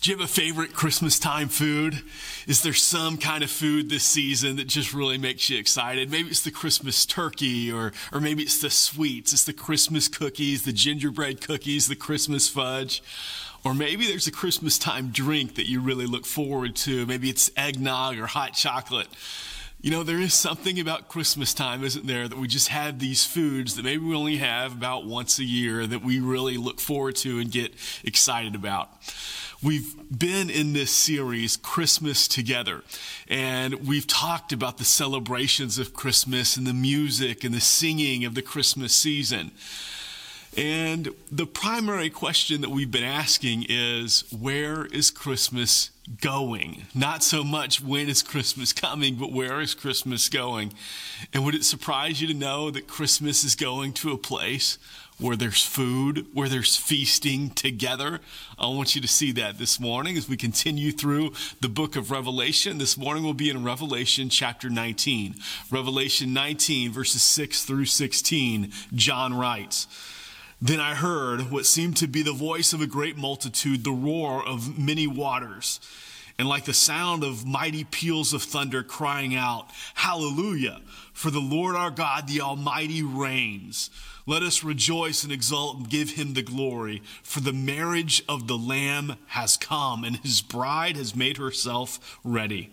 Do you have a favorite Christmas time food? Is there some kind of food this season that just really makes you excited? Maybe it's the Christmas turkey, or, or maybe it's the sweets. It's the Christmas cookies, the gingerbread cookies, the Christmas fudge. Or maybe there's a Christmas time drink that you really look forward to. Maybe it's eggnog or hot chocolate. You know, there is something about Christmas time, isn't there, that we just have these foods that maybe we only have about once a year that we really look forward to and get excited about. We've been in this series, Christmas Together, and we've talked about the celebrations of Christmas and the music and the singing of the Christmas season. And the primary question that we've been asking is where is Christmas going? Not so much when is Christmas coming, but where is Christmas going? And would it surprise you to know that Christmas is going to a place where there's food, where there's feasting together. I want you to see that this morning as we continue through the book of Revelation. This morning we'll be in Revelation chapter 19. Revelation 19, verses 6 through 16, John writes, Then I heard what seemed to be the voice of a great multitude, the roar of many waters and like the sound of mighty peals of thunder crying out, Hallelujah! For the Lord our God, the Almighty, reigns. Let us rejoice and exult and give him the glory, for the marriage of the Lamb has come, and his bride has made herself ready.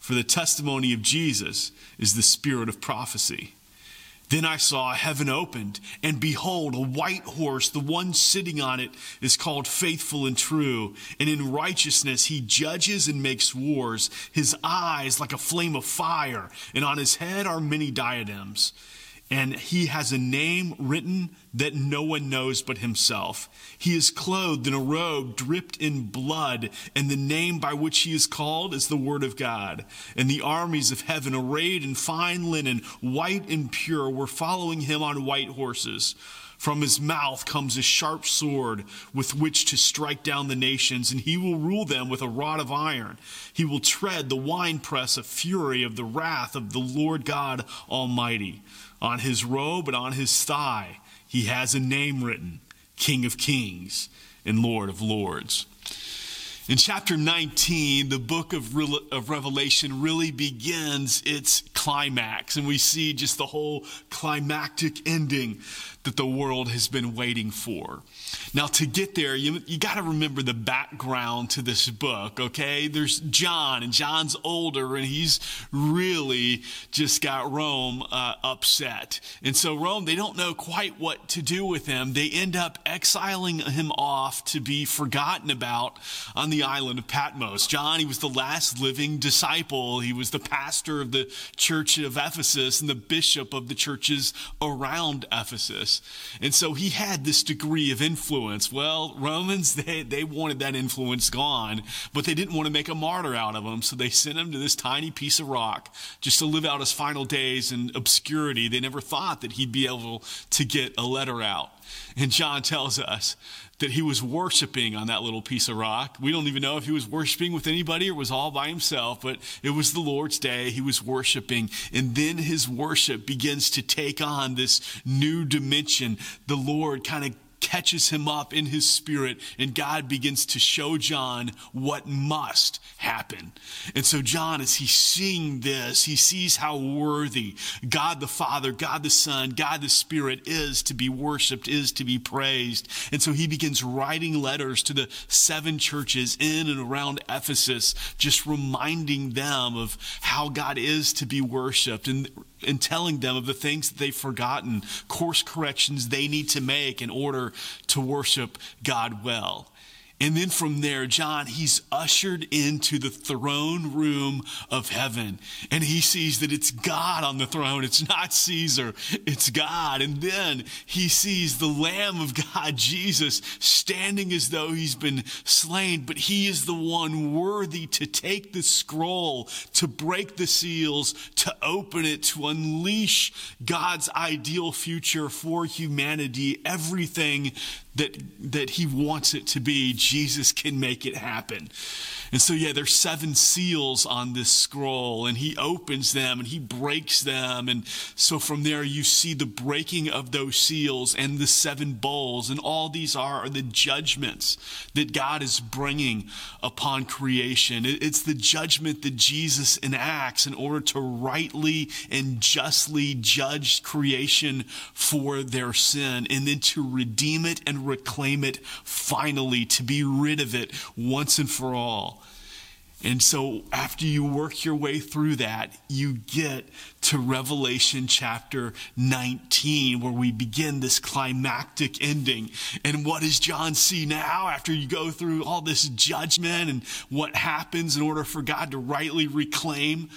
For the testimony of Jesus is the spirit of prophecy. Then I saw heaven opened, and behold, a white horse. The one sitting on it is called faithful and true. And in righteousness he judges and makes wars. His eyes like a flame of fire, and on his head are many diadems and he has a name written that no one knows but himself. He is clothed in a robe dripped in blood, and the name by which he is called is the Word of God. And the armies of heaven, arrayed in fine linen, white and pure, were following him on white horses. From his mouth comes a sharp sword with which to strike down the nations, and he will rule them with a rod of iron. He will tread the winepress of fury of the wrath of the Lord God Almighty. On his robe and on his thigh, he has a name written King of Kings and Lord of Lords. In chapter 19, the book of, Re- of Revelation really begins its climax, and we see just the whole climactic ending that the world has been waiting for. Now, to get there, you, you got to remember the background to this book, okay? There's John, and John's older, and he's really just got Rome uh, upset. And so, Rome, they don't know quite what to do with him. They end up exiling him off to be forgotten about on the island of Patmos. John, he was the last living disciple, he was the pastor of the church of Ephesus and the bishop of the churches around Ephesus. And so he had this degree of influence. Well, Romans, they, they wanted that influence gone, but they didn't want to make a martyr out of him. So they sent him to this tiny piece of rock just to live out his final days in obscurity. They never thought that he'd be able to get a letter out. And John tells us that he was worshiping on that little piece of rock. We don't even know if he was worshiping with anybody or was all by himself, but it was the Lord's day. He was worshiping. And then his worship begins to take on this new dimension. The Lord kind of catches him up in his spirit, and God begins to show John what must happen. And so, John, as he's seeing this, he sees how worthy God the Father, God the Son, God the Spirit is to be worshiped, is to be praised. And so he begins writing letters to the seven churches in and around Ephesus, just reminding them of how God is to be worshiped and and telling them of the things that they've forgotten, course corrections they need to make in order to worship God well. And then from there, John, he's ushered into the throne room of heaven. And he sees that it's God on the throne. It's not Caesar, it's God. And then he sees the Lamb of God, Jesus, standing as though he's been slain, but he is the one worthy to take the scroll, to break the seals, to open it, to unleash God's ideal future for humanity, everything that, that he wants it to be, Jesus can make it happen. And so, yeah, there's seven seals on this scroll, and he opens them and he breaks them. And so from there, you see the breaking of those seals and the seven bowls. And all these are, are the judgments that God is bringing upon creation. It's the judgment that Jesus enacts in order to rightly and justly judge creation for their sin, and then to redeem it and reclaim it finally, to be rid of it once and for all. And so, after you work your way through that, you get to Revelation chapter 19, where we begin this climactic ending. And what does John see now after you go through all this judgment and what happens in order for God to rightly reclaim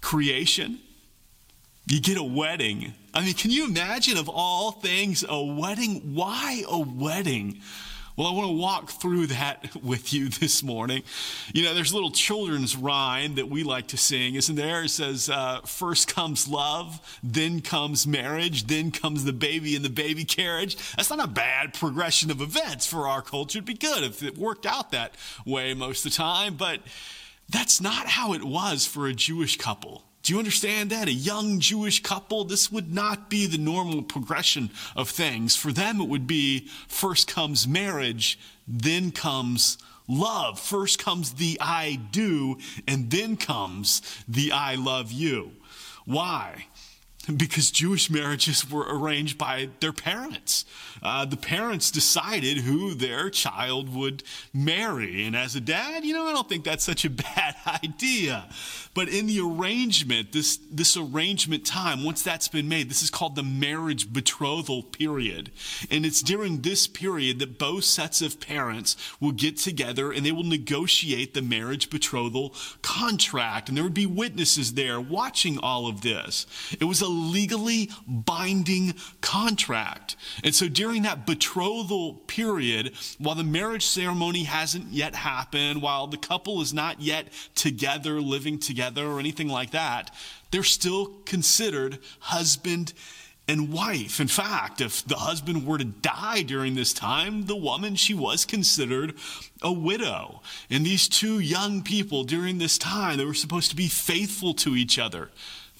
creation? You get a wedding. I mean, can you imagine of all things a wedding? Why a wedding? Well, I want to walk through that with you this morning. You know, there's a little children's rhyme that we like to sing, isn't there? It says, uh, First comes love, then comes marriage, then comes the baby in the baby carriage. That's not a bad progression of events for our culture. It'd be good if it worked out that way most of the time, but that's not how it was for a Jewish couple. Do you understand that? A young Jewish couple, this would not be the normal progression of things. For them, it would be first comes marriage, then comes love. First comes the I do, and then comes the I love you. Why? because Jewish marriages were arranged by their parents. Uh, the parents decided who their child would marry. And as a dad, you know, I don't think that's such a bad idea. But in the arrangement, this, this arrangement time, once that's been made, this is called the marriage betrothal period. And it's during this period that both sets of parents will get together and they will negotiate the marriage betrothal contract. And there would be witnesses there watching all of this. It was a legally binding contract. And so during that betrothal period, while the marriage ceremony hasn't yet happened, while the couple is not yet together, living together, or anything like that, they're still considered husband and wife. In fact, if the husband were to die during this time, the woman, she was considered a widow. And these two young people during this time, they were supposed to be faithful to each other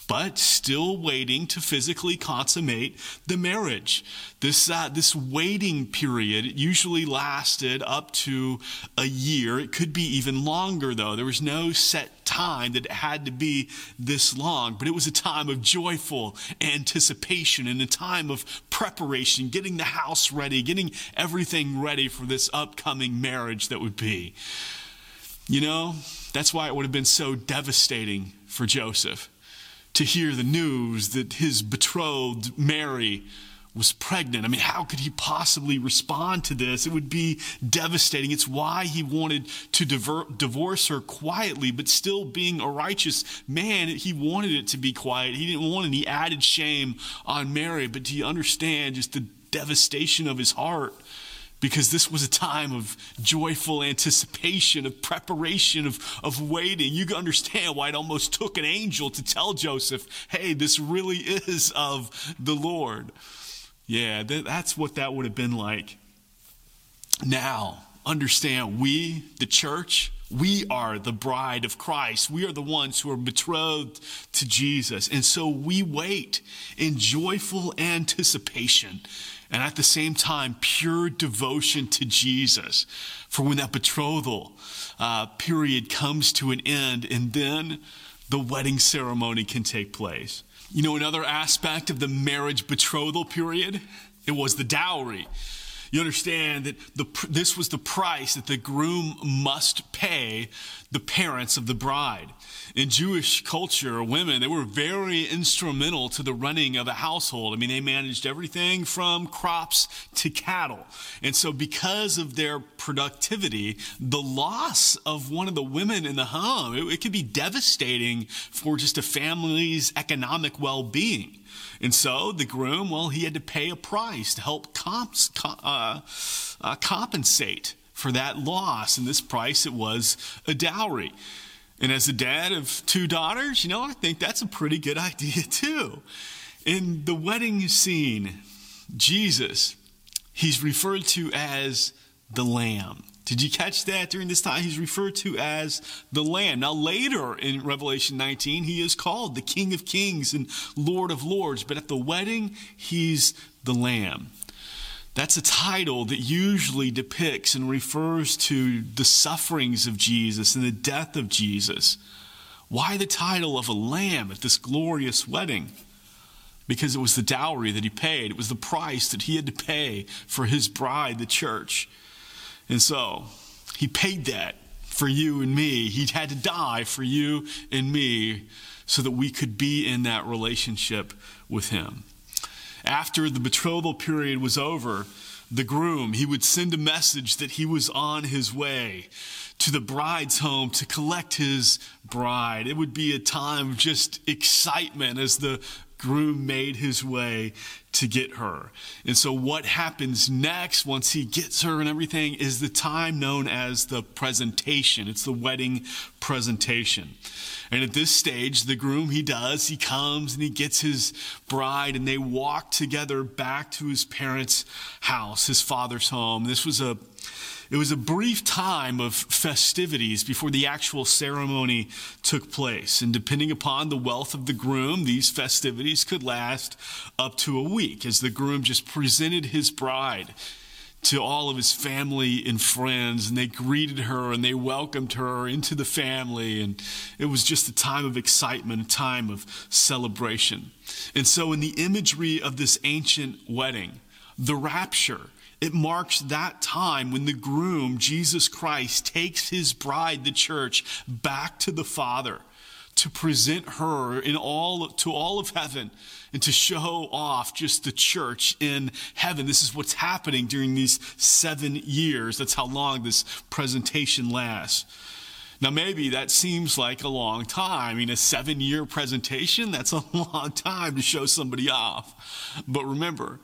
but still waiting to physically consummate the marriage. This, uh, this waiting period usually lasted up to a year. It could be even longer, though. There was no set time that it had to be this long, but it was a time of joyful anticipation and a time of preparation, getting the house ready, getting everything ready for this upcoming marriage that would be. You know, that's why it would have been so devastating for Joseph to hear the news that his betrothed Mary was pregnant. I mean, how could he possibly respond to this? It would be devastating. It's why he wanted to diver- divorce her quietly, but still being a righteous man, he wanted it to be quiet. He didn't want any added shame on Mary, but do you understand just the devastation of his heart? Because this was a time of joyful anticipation, of preparation, of, of waiting. You can understand why it almost took an angel to tell Joseph, hey, this really is of the Lord. Yeah, that's what that would have been like. Now, understand, we, the church, we are the bride of Christ. We are the ones who are betrothed to Jesus. And so we wait in joyful anticipation and at the same time, pure devotion to Jesus for when that betrothal uh, period comes to an end and then the wedding ceremony can take place. You know, another aspect of the marriage betrothal period, it was the dowry. You understand that the, this was the price that the groom must pay the parents of the bride. In Jewish culture, women, they were very instrumental to the running of a household. I mean, they managed everything from crops to cattle. And so, because of their productivity, the loss of one of the women in the home, it, it could be devastating for just a family's economic well being. And so the groom, well, he had to pay a price to help comps, uh, uh, compensate for that loss. And this price, it was a dowry. And as a dad of two daughters, you know, I think that's a pretty good idea too. In the wedding scene, Jesus, he's referred to as the Lamb. Did you catch that during this time? He's referred to as the Lamb. Now, later in Revelation 19, he is called the King of Kings and Lord of Lords, but at the wedding, he's the Lamb. That's a title that usually depicts and refers to the sufferings of Jesus and the death of Jesus. Why the title of a lamb at this glorious wedding? Because it was the dowry that he paid, it was the price that he had to pay for his bride, the church. And so he paid that for you and me. He had to die for you and me so that we could be in that relationship with him. After the betrothal period was over, the groom, he would send a message that he was on his way to the bride's home to collect his bride. It would be a time of just excitement as the groom made his way to get her. And so, what happens next once he gets her and everything is the time known as the presentation. It's the wedding presentation. And at this stage, the groom, he does, he comes and he gets his bride, and they walk together back to his parents' house, his father's home. This was a it was a brief time of festivities before the actual ceremony took place. And depending upon the wealth of the groom, these festivities could last up to a week as the groom just presented his bride to all of his family and friends, and they greeted her and they welcomed her into the family. And it was just a time of excitement, a time of celebration. And so, in the imagery of this ancient wedding, the rapture, it marks that time when the groom, Jesus Christ, takes his bride, the church, back to the Father to present her in all to all of heaven and to show off just the church in heaven. This is what's happening during these seven years. That's how long this presentation lasts. Now, maybe that seems like a long time. I mean, a seven year presentation, that's a long time to show somebody off. But remember,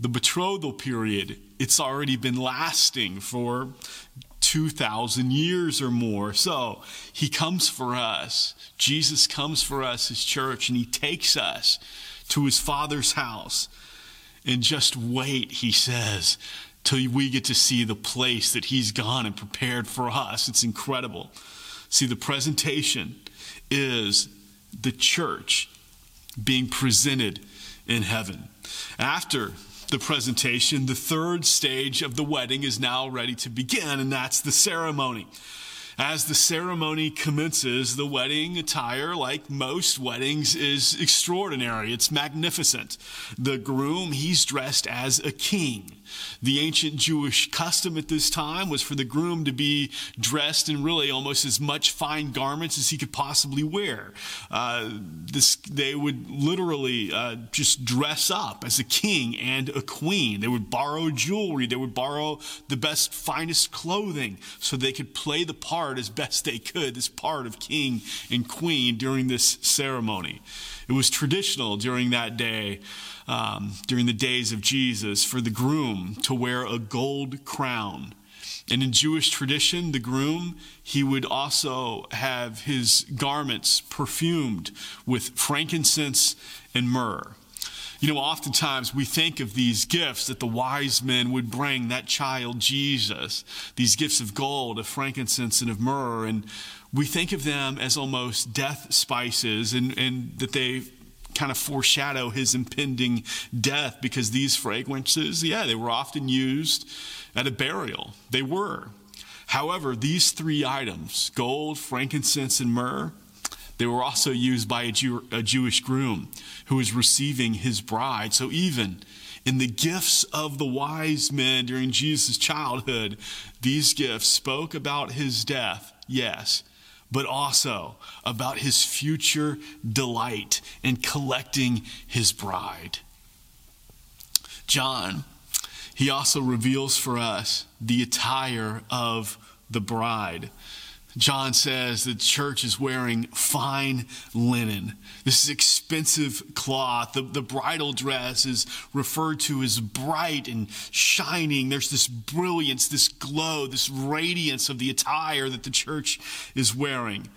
the betrothal period, it's already been lasting for 2,000 years or more. So he comes for us. Jesus comes for us, his church, and he takes us to his father's house. And just wait, he says, till we get to see the place that he's gone and prepared for us. It's incredible. See, the presentation is the church being presented in heaven. After the presentation, the third stage of the wedding is now ready to begin, and that's the ceremony. As the ceremony commences, the wedding attire, like most weddings, is extraordinary. It's magnificent. The groom, he's dressed as a king. The ancient Jewish custom at this time was for the groom to be dressed in really almost as much fine garments as he could possibly wear. Uh, this, they would literally uh, just dress up as a king and a queen. They would borrow jewelry, they would borrow the best, finest clothing so they could play the part as best they could, this part of king and queen during this ceremony. It was traditional during that day um, during the days of Jesus for the groom to wear a gold crown. And in Jewish tradition, the groom, he would also have his garments perfumed with frankincense and myrrh. You know, oftentimes we think of these gifts that the wise men would bring that child Jesus, these gifts of gold, of frankincense, and of myrrh, and we think of them as almost death spices and, and that they kind of foreshadow his impending death because these fragrances, yeah, they were often used at a burial. They were. However, these three items gold, frankincense, and myrrh they were also used by a, Jew, a Jewish groom who was receiving his bride. So even in the gifts of the wise men during Jesus' childhood, these gifts spoke about his death, yes, but also about his future delight in collecting his bride. John, he also reveals for us the attire of the bride. John says the church is wearing fine linen. This is expensive cloth. The, the bridal dress is referred to as bright and shining. There's this brilliance, this glow, this radiance of the attire that the church is wearing.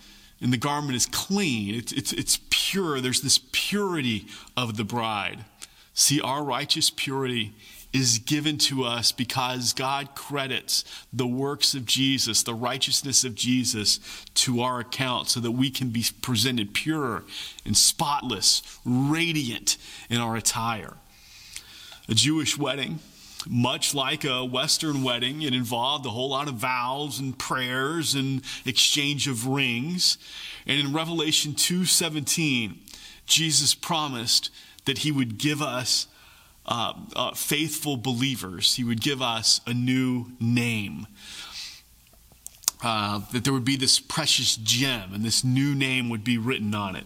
And the garment is clean, it's, it's, it's pure. There's this purity of the bride. See, our righteous purity is given to us because God credits the works of Jesus, the righteousness of Jesus, to our account so that we can be presented pure and spotless, radiant in our attire. A Jewish wedding, much like a Western wedding, it involved a whole lot of vows and prayers and exchange of rings. And in Revelation 2:17, Jesus promised that he would give us uh, uh, faithful believers. He would give us a new name. Uh, that there would be this precious gem, and this new name would be written on it.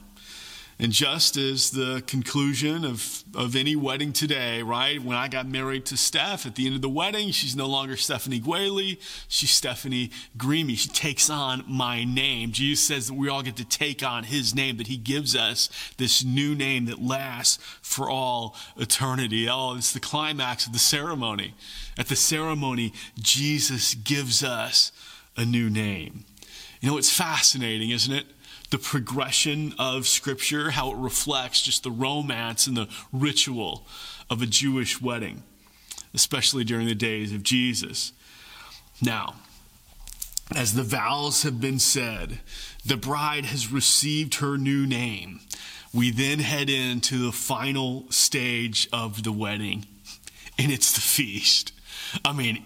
And just as the conclusion of, of any wedding today, right? When I got married to Steph at the end of the wedding, she's no longer Stephanie Gwaley, she's Stephanie Greamy. She takes on my name. Jesus says that we all get to take on his name, that he gives us this new name that lasts for all eternity. Oh, it's the climax of the ceremony. At the ceremony, Jesus gives us a new name. You know, it's fascinating, isn't it? The progression of Scripture, how it reflects just the romance and the ritual of a Jewish wedding, especially during the days of Jesus. Now, as the vows have been said, the bride has received her new name. We then head into the final stage of the wedding, and it's the feast. I mean,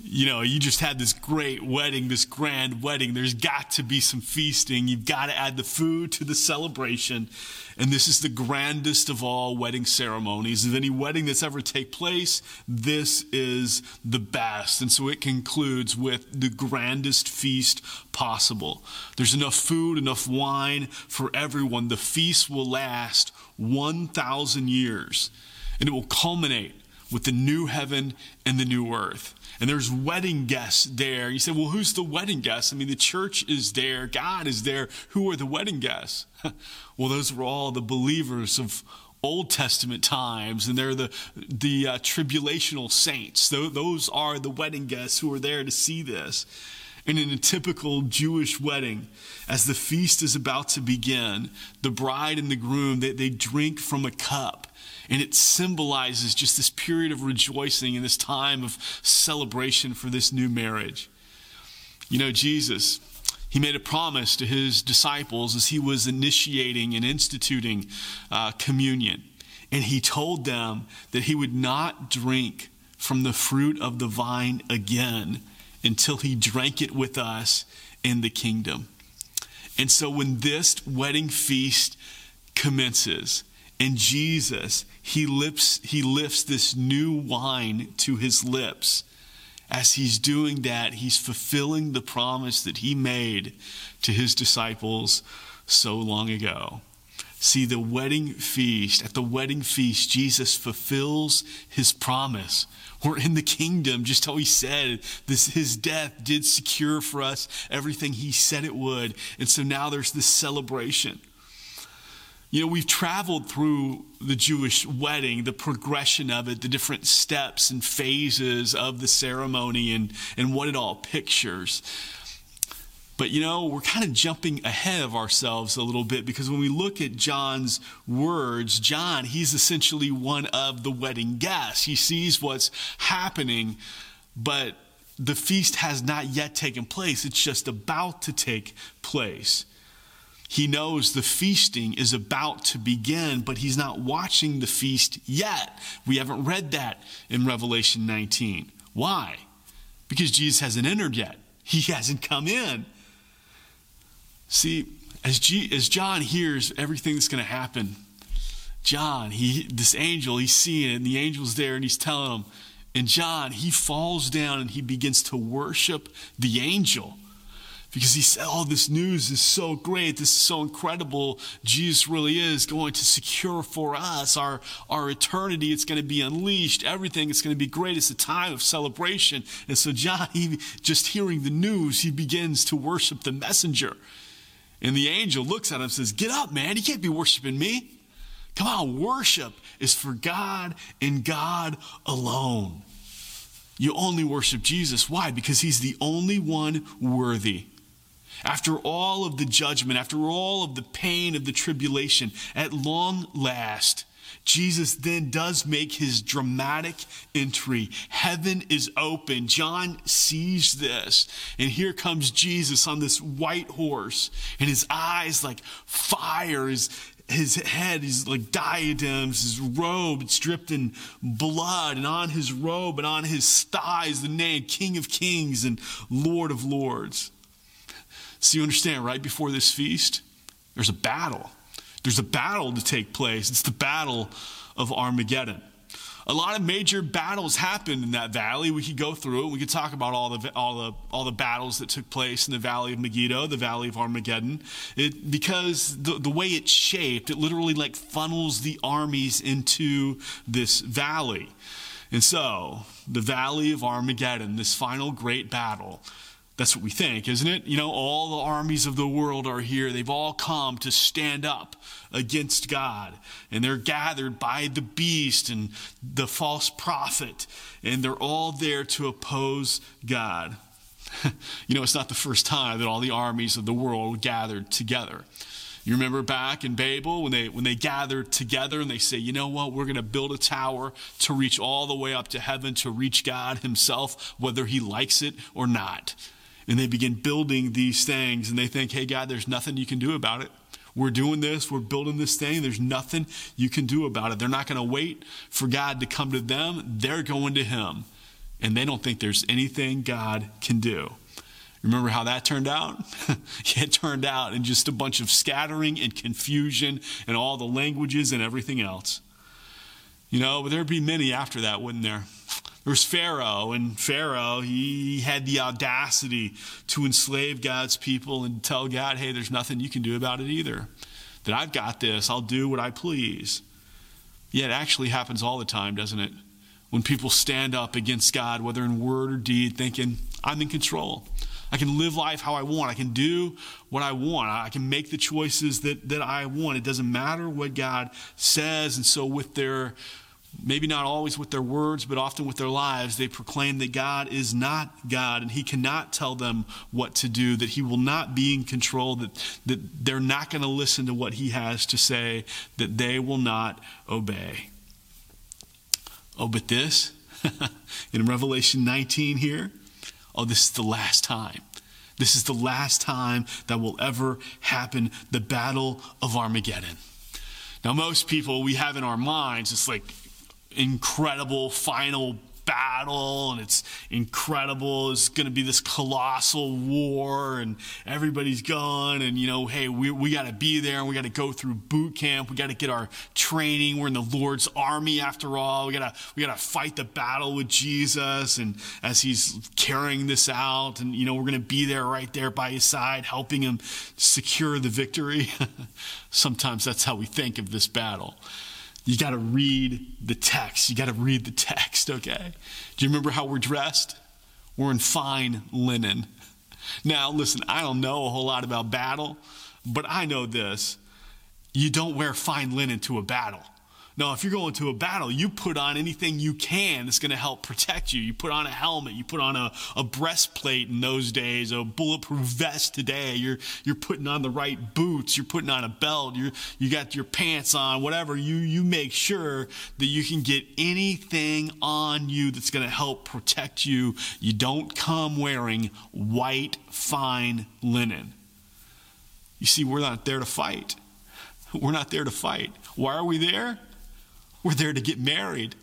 you know, you just had this great wedding, this grand wedding. There's got to be some feasting. You've got to add the food to the celebration. And this is the grandest of all wedding ceremonies. Of any wedding that's ever take place, this is the best. And so it concludes with the grandest feast possible. There's enough food, enough wine for everyone. The feast will last 1,000 years. And it will culminate with the new heaven and the new earth and there's wedding guests there. You say, well, who's the wedding guests? I mean, the church is there, God is there. Who are the wedding guests? well, those were all the believers of Old Testament times, and they're the the uh, tribulational saints. Those are the wedding guests who are there to see this. And in a typical Jewish wedding, as the feast is about to begin, the bride and the groom they, they drink from a cup and it symbolizes just this period of rejoicing and this time of celebration for this new marriage. You know, Jesus, he made a promise to his disciples as he was initiating and instituting uh, communion. And he told them that he would not drink from the fruit of the vine again until he drank it with us in the kingdom. And so when this wedding feast commences, and Jesus, he lifts, he lifts this new wine to his lips. As he's doing that, he's fulfilling the promise that he made to his disciples so long ago. See, the wedding feast, at the wedding feast, Jesus fulfills his promise. We're in the kingdom, just how he said. This, his death did secure for us everything he said it would. And so now there's this celebration. You know, we've traveled through the Jewish wedding, the progression of it, the different steps and phases of the ceremony and, and what it all pictures. But you know, we're kind of jumping ahead of ourselves a little bit because when we look at John's words, John, he's essentially one of the wedding guests. He sees what's happening, but the feast has not yet taken place. It's just about to take place. He knows the feasting is about to begin, but he's not watching the feast yet. We haven't read that in Revelation 19. Why? Because Jesus hasn't entered yet, he hasn't come in. See, as, G, as John hears everything that's going to happen, John, he this angel, he's seeing it, and the angel's there, and he's telling him. And John, he falls down and he begins to worship the angel because he said, Oh, this news is so great. This is so incredible. Jesus really is going to secure for us our, our eternity. It's going to be unleashed. Everything is going to be great. It's a time of celebration. And so, John, he, just hearing the news, he begins to worship the messenger. And the angel looks at him and says, Get up, man. You can't be worshiping me. Come on, worship is for God and God alone. You only worship Jesus. Why? Because he's the only one worthy. After all of the judgment, after all of the pain of the tribulation, at long last, Jesus then does make his dramatic entry. Heaven is open. John sees this. And here comes Jesus on this white horse, and his eyes like fire. His, his head is like diadems, his robe, it's dripped in blood, and on his robe and on his thighs, the name King of Kings and Lord of Lords. So you understand, right before this feast, there's a battle. There's a battle to take place. It's the battle of Armageddon. A lot of major battles happened in that valley. We could go through it. We could talk about all the all the all the battles that took place in the valley of Megiddo, the valley of Armageddon. It, because the, the way it's shaped, it literally like funnels the armies into this valley. And so, the valley of Armageddon, this final great battle, that's what we think, isn't it? You know, all the armies of the world are here. They've all come to stand up against God. And they're gathered by the beast and the false prophet. And they're all there to oppose God. you know, it's not the first time that all the armies of the world gathered together. You remember back in Babel when they when they gathered together and they say, "You know what? We're going to build a tower to reach all the way up to heaven to reach God himself whether he likes it or not." And they begin building these things and they think, hey, God, there's nothing you can do about it. We're doing this, we're building this thing, there's nothing you can do about it. They're not going to wait for God to come to them, they're going to Him. And they don't think there's anything God can do. Remember how that turned out? it turned out in just a bunch of scattering and confusion and all the languages and everything else. You know, but there'd be many after that, wouldn't there? There was Pharaoh, and Pharaoh, he had the audacity to enslave God's people and tell God, hey, there's nothing you can do about it either. That I've got this, I'll do what I please. Yet it actually happens all the time, doesn't it? When people stand up against God, whether in word or deed, thinking, I'm in control. I can live life how I want. I can do what I want. I can make the choices that, that I want. It doesn't matter what God says. And so, with their maybe not always with their words, but often with their lives, they proclaim that God is not God and He cannot tell them what to do, that He will not be in control, that, that they're not going to listen to what He has to say, that they will not obey. Oh, but this, in Revelation 19 here, oh, this is the last time. This is the last time that will ever happen the battle of Armageddon. Now, most people we have in our minds, it's like incredible final battle and it's incredible. It's going to be this colossal war and everybody's gone. And, you know, hey, we, we got to be there and we got to go through boot camp. We got to get our training. We're in the Lord's army after all. We got to, we got to fight the battle with Jesus and as he's carrying this out and, you know, we're going to be there right there by his side, helping him secure the victory. Sometimes that's how we think of this battle you got to read the text. You got to read the text, okay? Do you remember how we're dressed? We're in fine linen. Now, listen, I don't know a whole lot about battle, but I know this. You don't wear fine linen to a battle. No, if you're going to a battle, you put on anything you can that's going to help protect you. You put on a helmet, you put on a, a breastplate in those days, a bulletproof vest today. You're, you're putting on the right boots, you're putting on a belt, you you got your pants on, whatever. You, you make sure that you can get anything on you that's going to help protect you. You don't come wearing white, fine linen. You see, we're not there to fight. We're not there to fight. Why are we there? We're there to get married.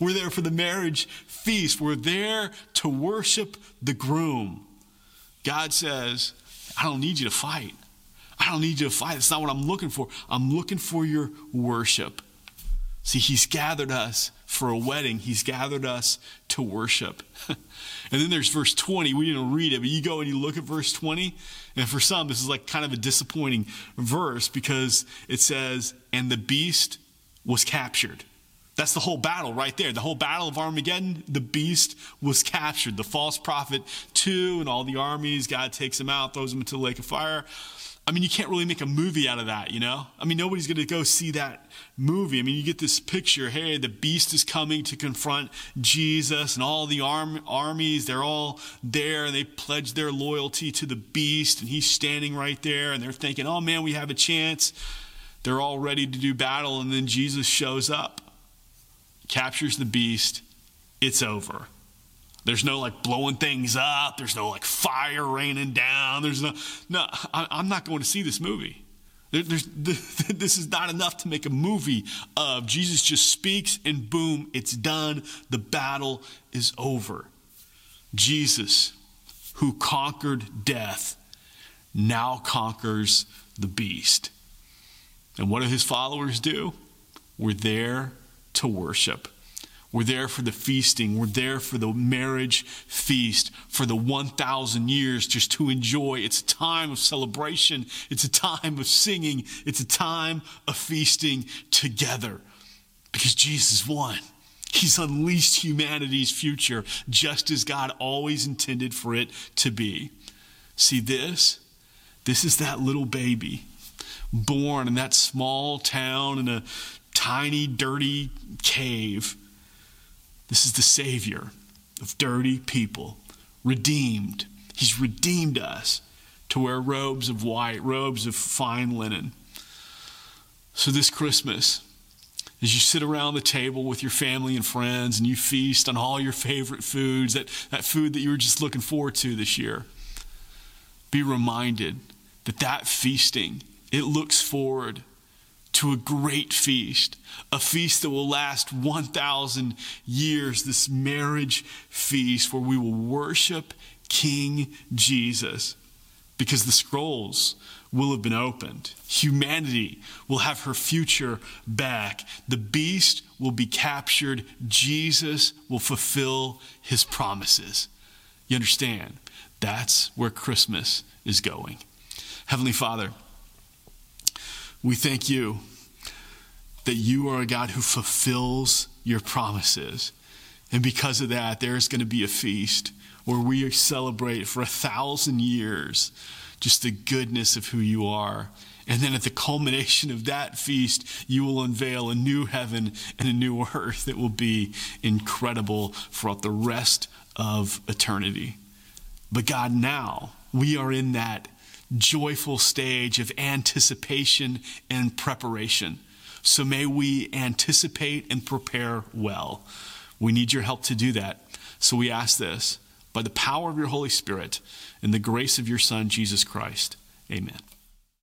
We're there for the marriage feast. We're there to worship the groom. God says, I don't need you to fight. I don't need you to fight. That's not what I'm looking for. I'm looking for your worship. See, he's gathered us for a wedding. He's gathered us to worship. and then there's verse 20. We didn't read it, but you go and you look at verse 20. And for some, this is like kind of a disappointing verse because it says, and the beast was captured. That's the whole battle right there. The whole battle of Armageddon, the beast was captured. The false prophet, too, and all the armies, God takes him out, throws him into the lake of fire. I mean, you can't really make a movie out of that, you know? I mean, nobody's going to go see that movie. I mean, you get this picture hey, the beast is coming to confront Jesus, and all the arm, armies, they're all there, and they pledge their loyalty to the beast, and he's standing right there, and they're thinking, oh man, we have a chance. They're all ready to do battle, and then Jesus shows up captures the beast, it's over. There's no like blowing things up. There's no like fire raining down. There's no, no, I, am not going to see this movie. There, this is not enough to make a movie of. Jesus just speaks and boom, it's done. The battle is over. Jesus, who conquered death, now conquers the beast. And what do his followers do? We're there to worship. We're there for the feasting. We're there for the marriage feast for the 1,000 years just to enjoy. It's a time of celebration. It's a time of singing. It's a time of feasting together because Jesus won. He's unleashed humanity's future just as God always intended for it to be. See this? This is that little baby born in that small town in a tiny, dirty cave. This is the Savior of dirty people, redeemed. He's redeemed us to wear robes of white, robes of fine linen. So, this Christmas, as you sit around the table with your family and friends and you feast on all your favorite foods, that, that food that you were just looking forward to this year, be reminded that that feasting, it looks forward to a great feast, a feast that will last 1,000 years, this marriage feast where we will worship King Jesus because the scrolls will have been opened. Humanity will have her future back. The beast will be captured. Jesus will fulfill his promises. You understand? That's where Christmas is going. Heavenly Father, we thank you that you are a God who fulfills your promises. And because of that, there's going to be a feast where we celebrate for a thousand years just the goodness of who you are. And then at the culmination of that feast, you will unveil a new heaven and a new earth that will be incredible throughout the rest of eternity. But God, now we are in that joyful stage of anticipation and preparation. So may we anticipate and prepare well. We need your help to do that. So we ask this by the power of your Holy Spirit and the grace of your Son, Jesus Christ. Amen.